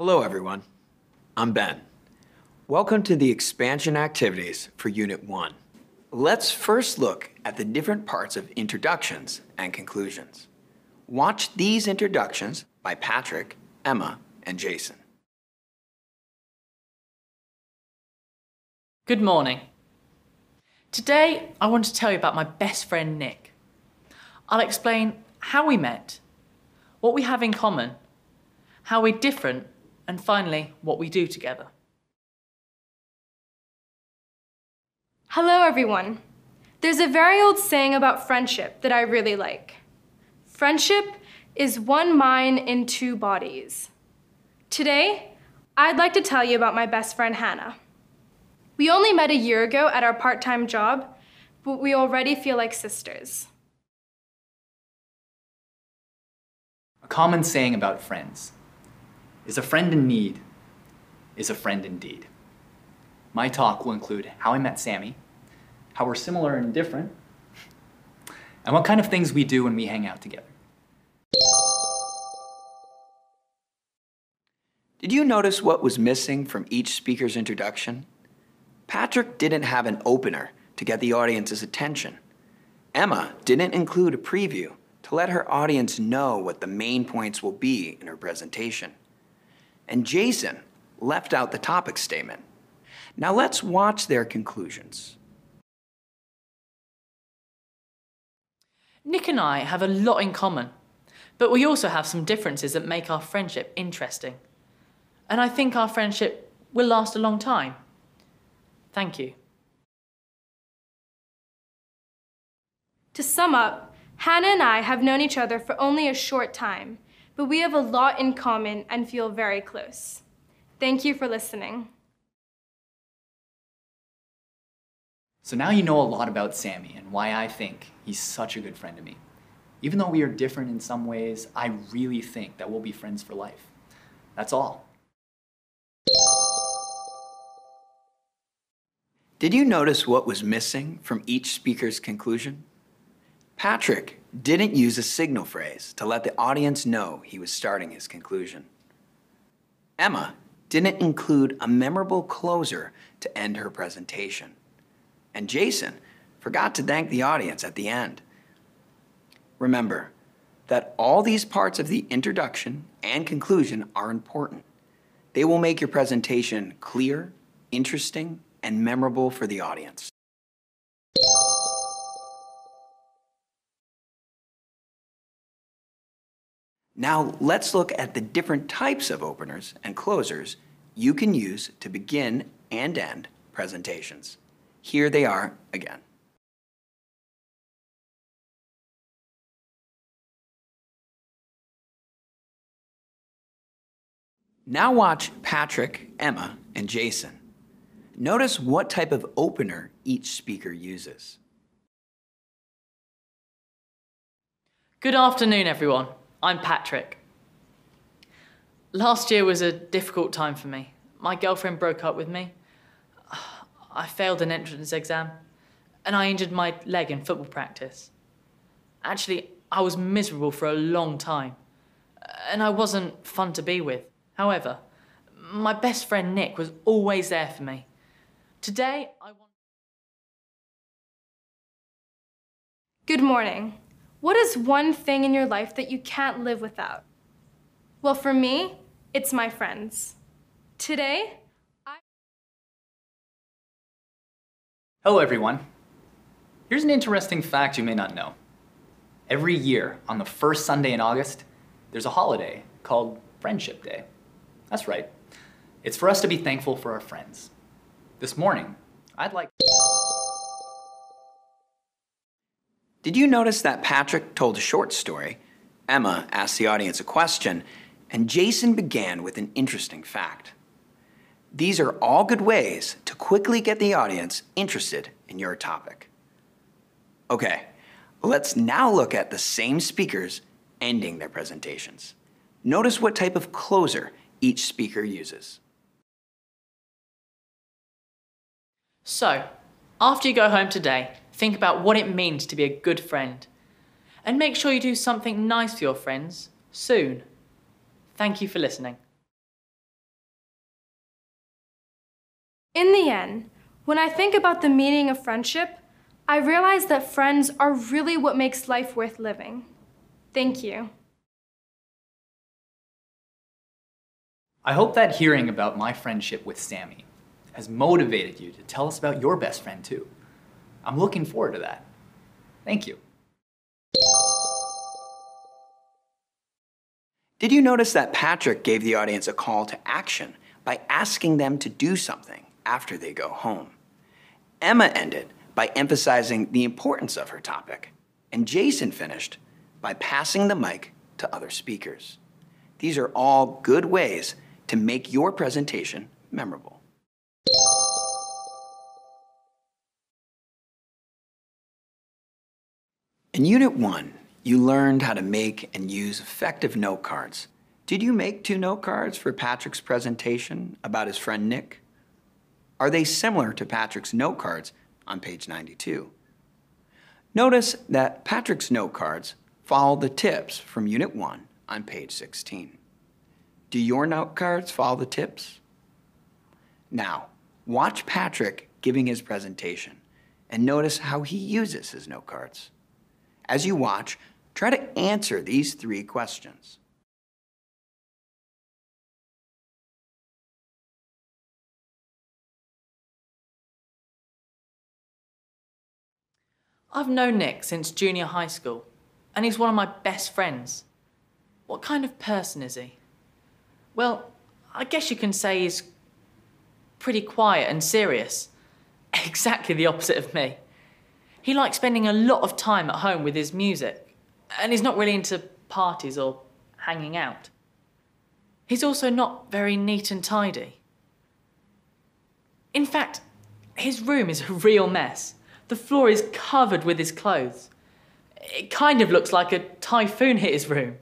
Hello, everyone. I'm Ben. Welcome to the expansion activities for Unit 1. Let's first look at the different parts of introductions and conclusions. Watch these introductions by Patrick, Emma, and Jason. Good morning. Today, I want to tell you about my best friend Nick. I'll explain how we met, what we have in common, how we're different, and finally, what we do together. Hello, everyone. There's a very old saying about friendship that I really like. Friendship is one mind in two bodies. Today, I'd like to tell you about my best friend Hannah. We only met a year ago at our part time job, but we already feel like sisters. A common saying about friends is a friend in need is a friend indeed. My talk will include how I met Sammy, how we're similar and different, and what kind of things we do when we hang out together. Did you notice what was missing from each speaker's introduction? Patrick didn't have an opener to get the audience's attention. Emma didn't include a preview to let her audience know what the main points will be in her presentation. And Jason left out the topic statement. Now let's watch their conclusions. Nick and I have a lot in common, but we also have some differences that make our friendship interesting. And I think our friendship will last a long time. Thank you. To sum up, Hannah and I have known each other for only a short time, but we have a lot in common and feel very close. Thank you for listening. So now you know a lot about Sammy and why I think he's such a good friend to me. Even though we are different in some ways, I really think that we'll be friends for life. That's all. Did you notice what was missing from each speaker's conclusion? Patrick didn't use a signal phrase to let the audience know he was starting his conclusion. Emma didn't include a memorable closer to end her presentation. And Jason forgot to thank the audience at the end. Remember that all these parts of the introduction and conclusion are important. They will make your presentation clear, interesting, and memorable for the audience. Now let's look at the different types of openers and closers you can use to begin and end presentations. Here they are again. Now watch Patrick, Emma, and Jason. Notice what type of opener each speaker uses. Good afternoon, everyone. I'm Patrick. Last year was a difficult time for me. My girlfriend broke up with me. I failed an entrance exam, and I injured my leg in football practice. Actually, I was miserable for a long time, and I wasn't fun to be with. However, my best friend Nick was always there for me. Today, I want. Good morning. What is one thing in your life that you can't live without? Well, for me, it's my friends. Today, I. Hello, everyone. Here's an interesting fact you may not know. Every year, on the first Sunday in August, there's a holiday called Friendship Day. That's right. It's for us to be thankful for our friends. This morning, I'd like. Did you notice that Patrick told a short story, Emma asked the audience a question, and Jason began with an interesting fact? These are all good ways to quickly get the audience interested in your topic. Okay, let's now look at the same speakers ending their presentations. Notice what type of closer each speaker uses. So, after you go home today, think about what it means to be a good friend. And make sure you do something nice for your friends soon. Thank you for listening. In the end, when I think about the meaning of friendship, I realize that friends are really what makes life worth living. Thank you. I hope that hearing about my friendship with Sammy has motivated you to tell us about your best friend too. I'm looking forward to that. Thank you. Did you notice that Patrick gave the audience a call to action by asking them to do something after they go home? Emma ended by emphasizing the importance of her topic, and Jason finished by passing the mic to other speakers. These are all good ways to make your presentation memorable. In Unit 1, you learned how to make and use effective note cards. Did you make two note cards for Patrick's presentation about his friend Nick? Are they similar to Patrick's note cards on page 92? Notice that Patrick's note cards follow the tips from Unit 1 on page 16. Do your note cards follow the tips? Now, watch Patrick giving his presentation and notice how he uses his note cards. As you watch, try to answer these three questions. I've known Nick since junior high school, and he's one of my best friends. What kind of person is he? Well, I guess you can say he's pretty quiet and serious. Exactly the opposite of me. He likes spending a lot of time at home with his music, and he's not really into parties or hanging out. He's also not very neat and tidy. In fact, his room is a real mess. The floor is covered with his clothes. It kind of looks like a typhoon hit his room.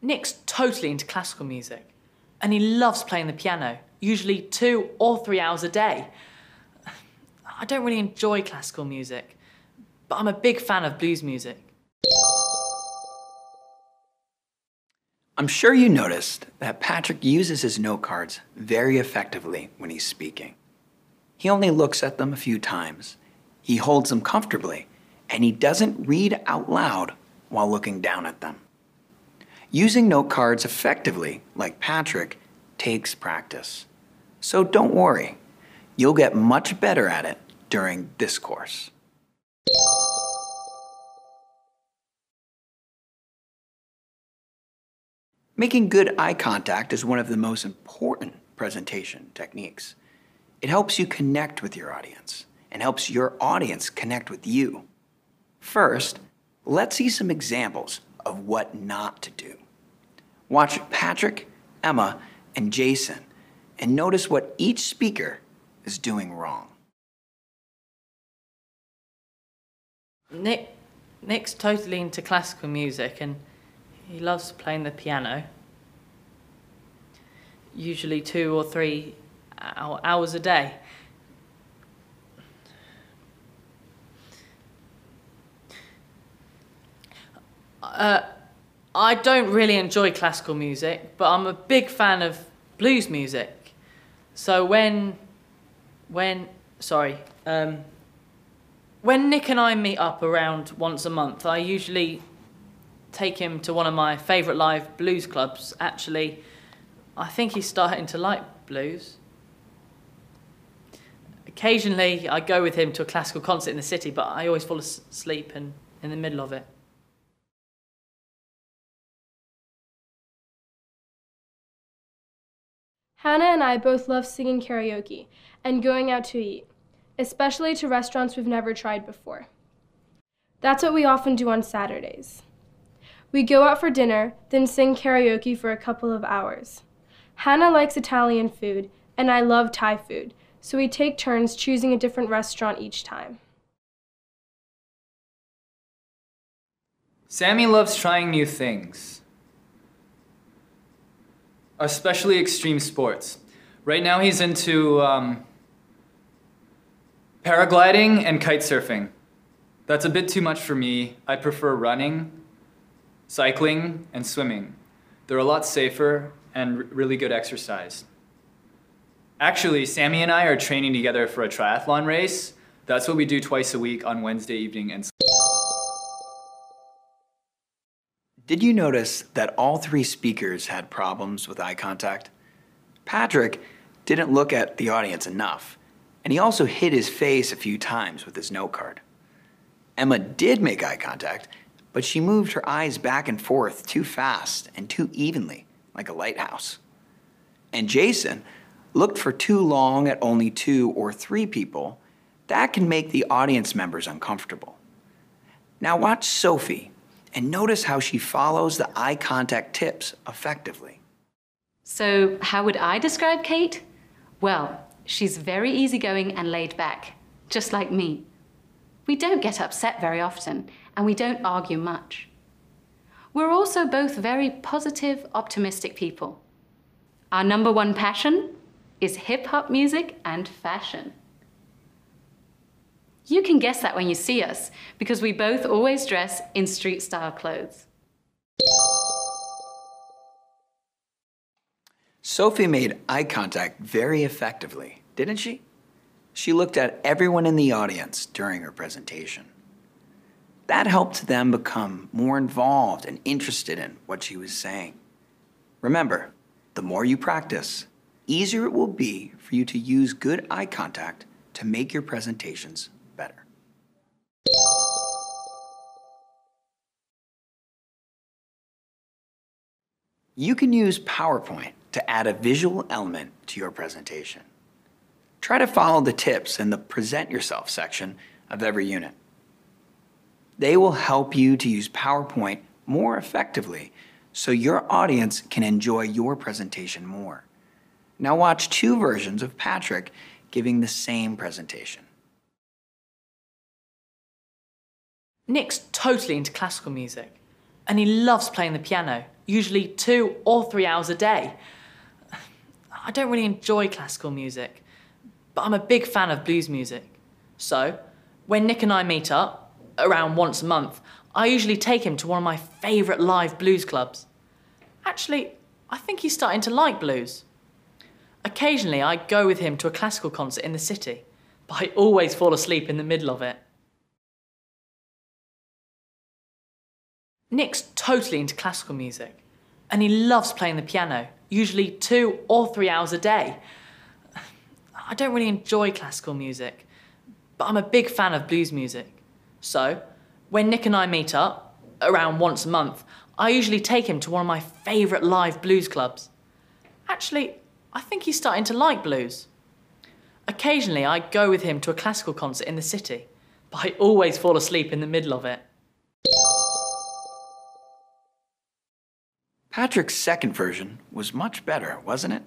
Nick's totally into classical music, and he loves playing the piano, usually two or three hours a day. I don't really enjoy classical music, but I'm a big fan of blues music. I'm sure you noticed that Patrick uses his note cards very effectively when he's speaking. He only looks at them a few times, he holds them comfortably, and he doesn't read out loud while looking down at them. Using note cards effectively, like Patrick, takes practice. So don't worry, you'll get much better at it during this course. Making good eye contact is one of the most important presentation techniques. It helps you connect with your audience and helps your audience connect with you. First, let's see some examples of what not to do. Watch Patrick, Emma, and Jason and notice what each speaker is doing wrong. Nick, Nick's totally into classical music and he loves playing the piano. Usually two or three hours a day. Uh, I don't really enjoy classical music, but I'm a big fan of blues music. So when, when, sorry, um, when Nick and I meet up around once a month, I usually take him to one of my favourite live blues clubs. Actually, I think he's starting to like blues. Occasionally, I go with him to a classical concert in the city, but I always fall asleep in, in the middle of it. Hannah and I both love singing karaoke and going out to eat, especially to restaurants we've never tried before. That's what we often do on Saturdays. We go out for dinner, then sing karaoke for a couple of hours. Hannah likes Italian food, and I love Thai food, so we take turns choosing a different restaurant each time. Sammy loves trying new things, especially extreme sports. Right now, he's into um, paragliding and kite surfing. That's a bit too much for me. I prefer running, cycling, and swimming. They're a lot safer and really good exercise. Actually, Sammy and I are training together for a triathlon race. That's what we do twice a week on Wednesday evening and Did you notice that all three speakers had problems with eye contact? Patrick didn't look at the audience enough, and he also hit his face a few times with his note card. Emma did make eye contact, but she moved her eyes back and forth too fast and too evenly, like a lighthouse. And Jason looked for too long at only two or three people. That can make the audience members uncomfortable. Now watch Sophie and notice how she follows the eye contact tips effectively. So, how would I describe Kate? Well, she's very easygoing and laid back, just like me. We don't get upset very often, and we don't argue much. We're also both very positive, optimistic people. Our number one passion is hip hop music and fashion. You can guess that when you see us, because we both always dress in street style clothes. Sophie made eye contact very effectively, didn't she? She looked at everyone in the audience during her presentation. That helped them become more involved and interested in what she was saying. Remember, the more you practice, easier it will be for you to use good eye contact to make your presentations better. You can use PowerPoint to add a visual element to your presentation. Try to follow the tips in the Present Yourself section of every unit. They will help you to use PowerPoint more effectively so your audience can enjoy your presentation more. Now watch two versions of Patrick giving the same presentation. Nick's totally into classical music, and he loves playing the piano, usually two or three hours a day. I don't really enjoy classical music, but I'm a big fan of blues music. So, when Nick and I meet up, around once a month, I usually take him to one of my favourite live blues clubs. Actually, I think he's starting to like blues. Occasionally, I go with him to a classical concert in the city, but I always fall asleep in the middle of it. Nick's totally into classical music, and he loves playing the piano, usually two or three hours a day. I don't really enjoy classical music, but I'm a big fan of blues music. So, when Nick and I meet up, around once a month, I usually take him to one of my favourite live blues clubs. Actually, I think he's starting to like blues. Occasionally, I go with him to a classical concert in the city, but I always fall asleep in the middle of it. Patrick's second version was much better, wasn't it?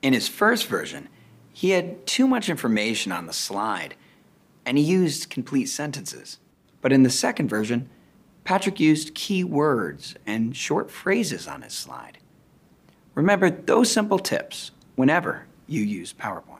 In his first version, he had too much information on the slide and he used complete sentences. But in the second version, Patrick used key words and short phrases on his slide. Remember those simple tips whenever you use PowerPoint.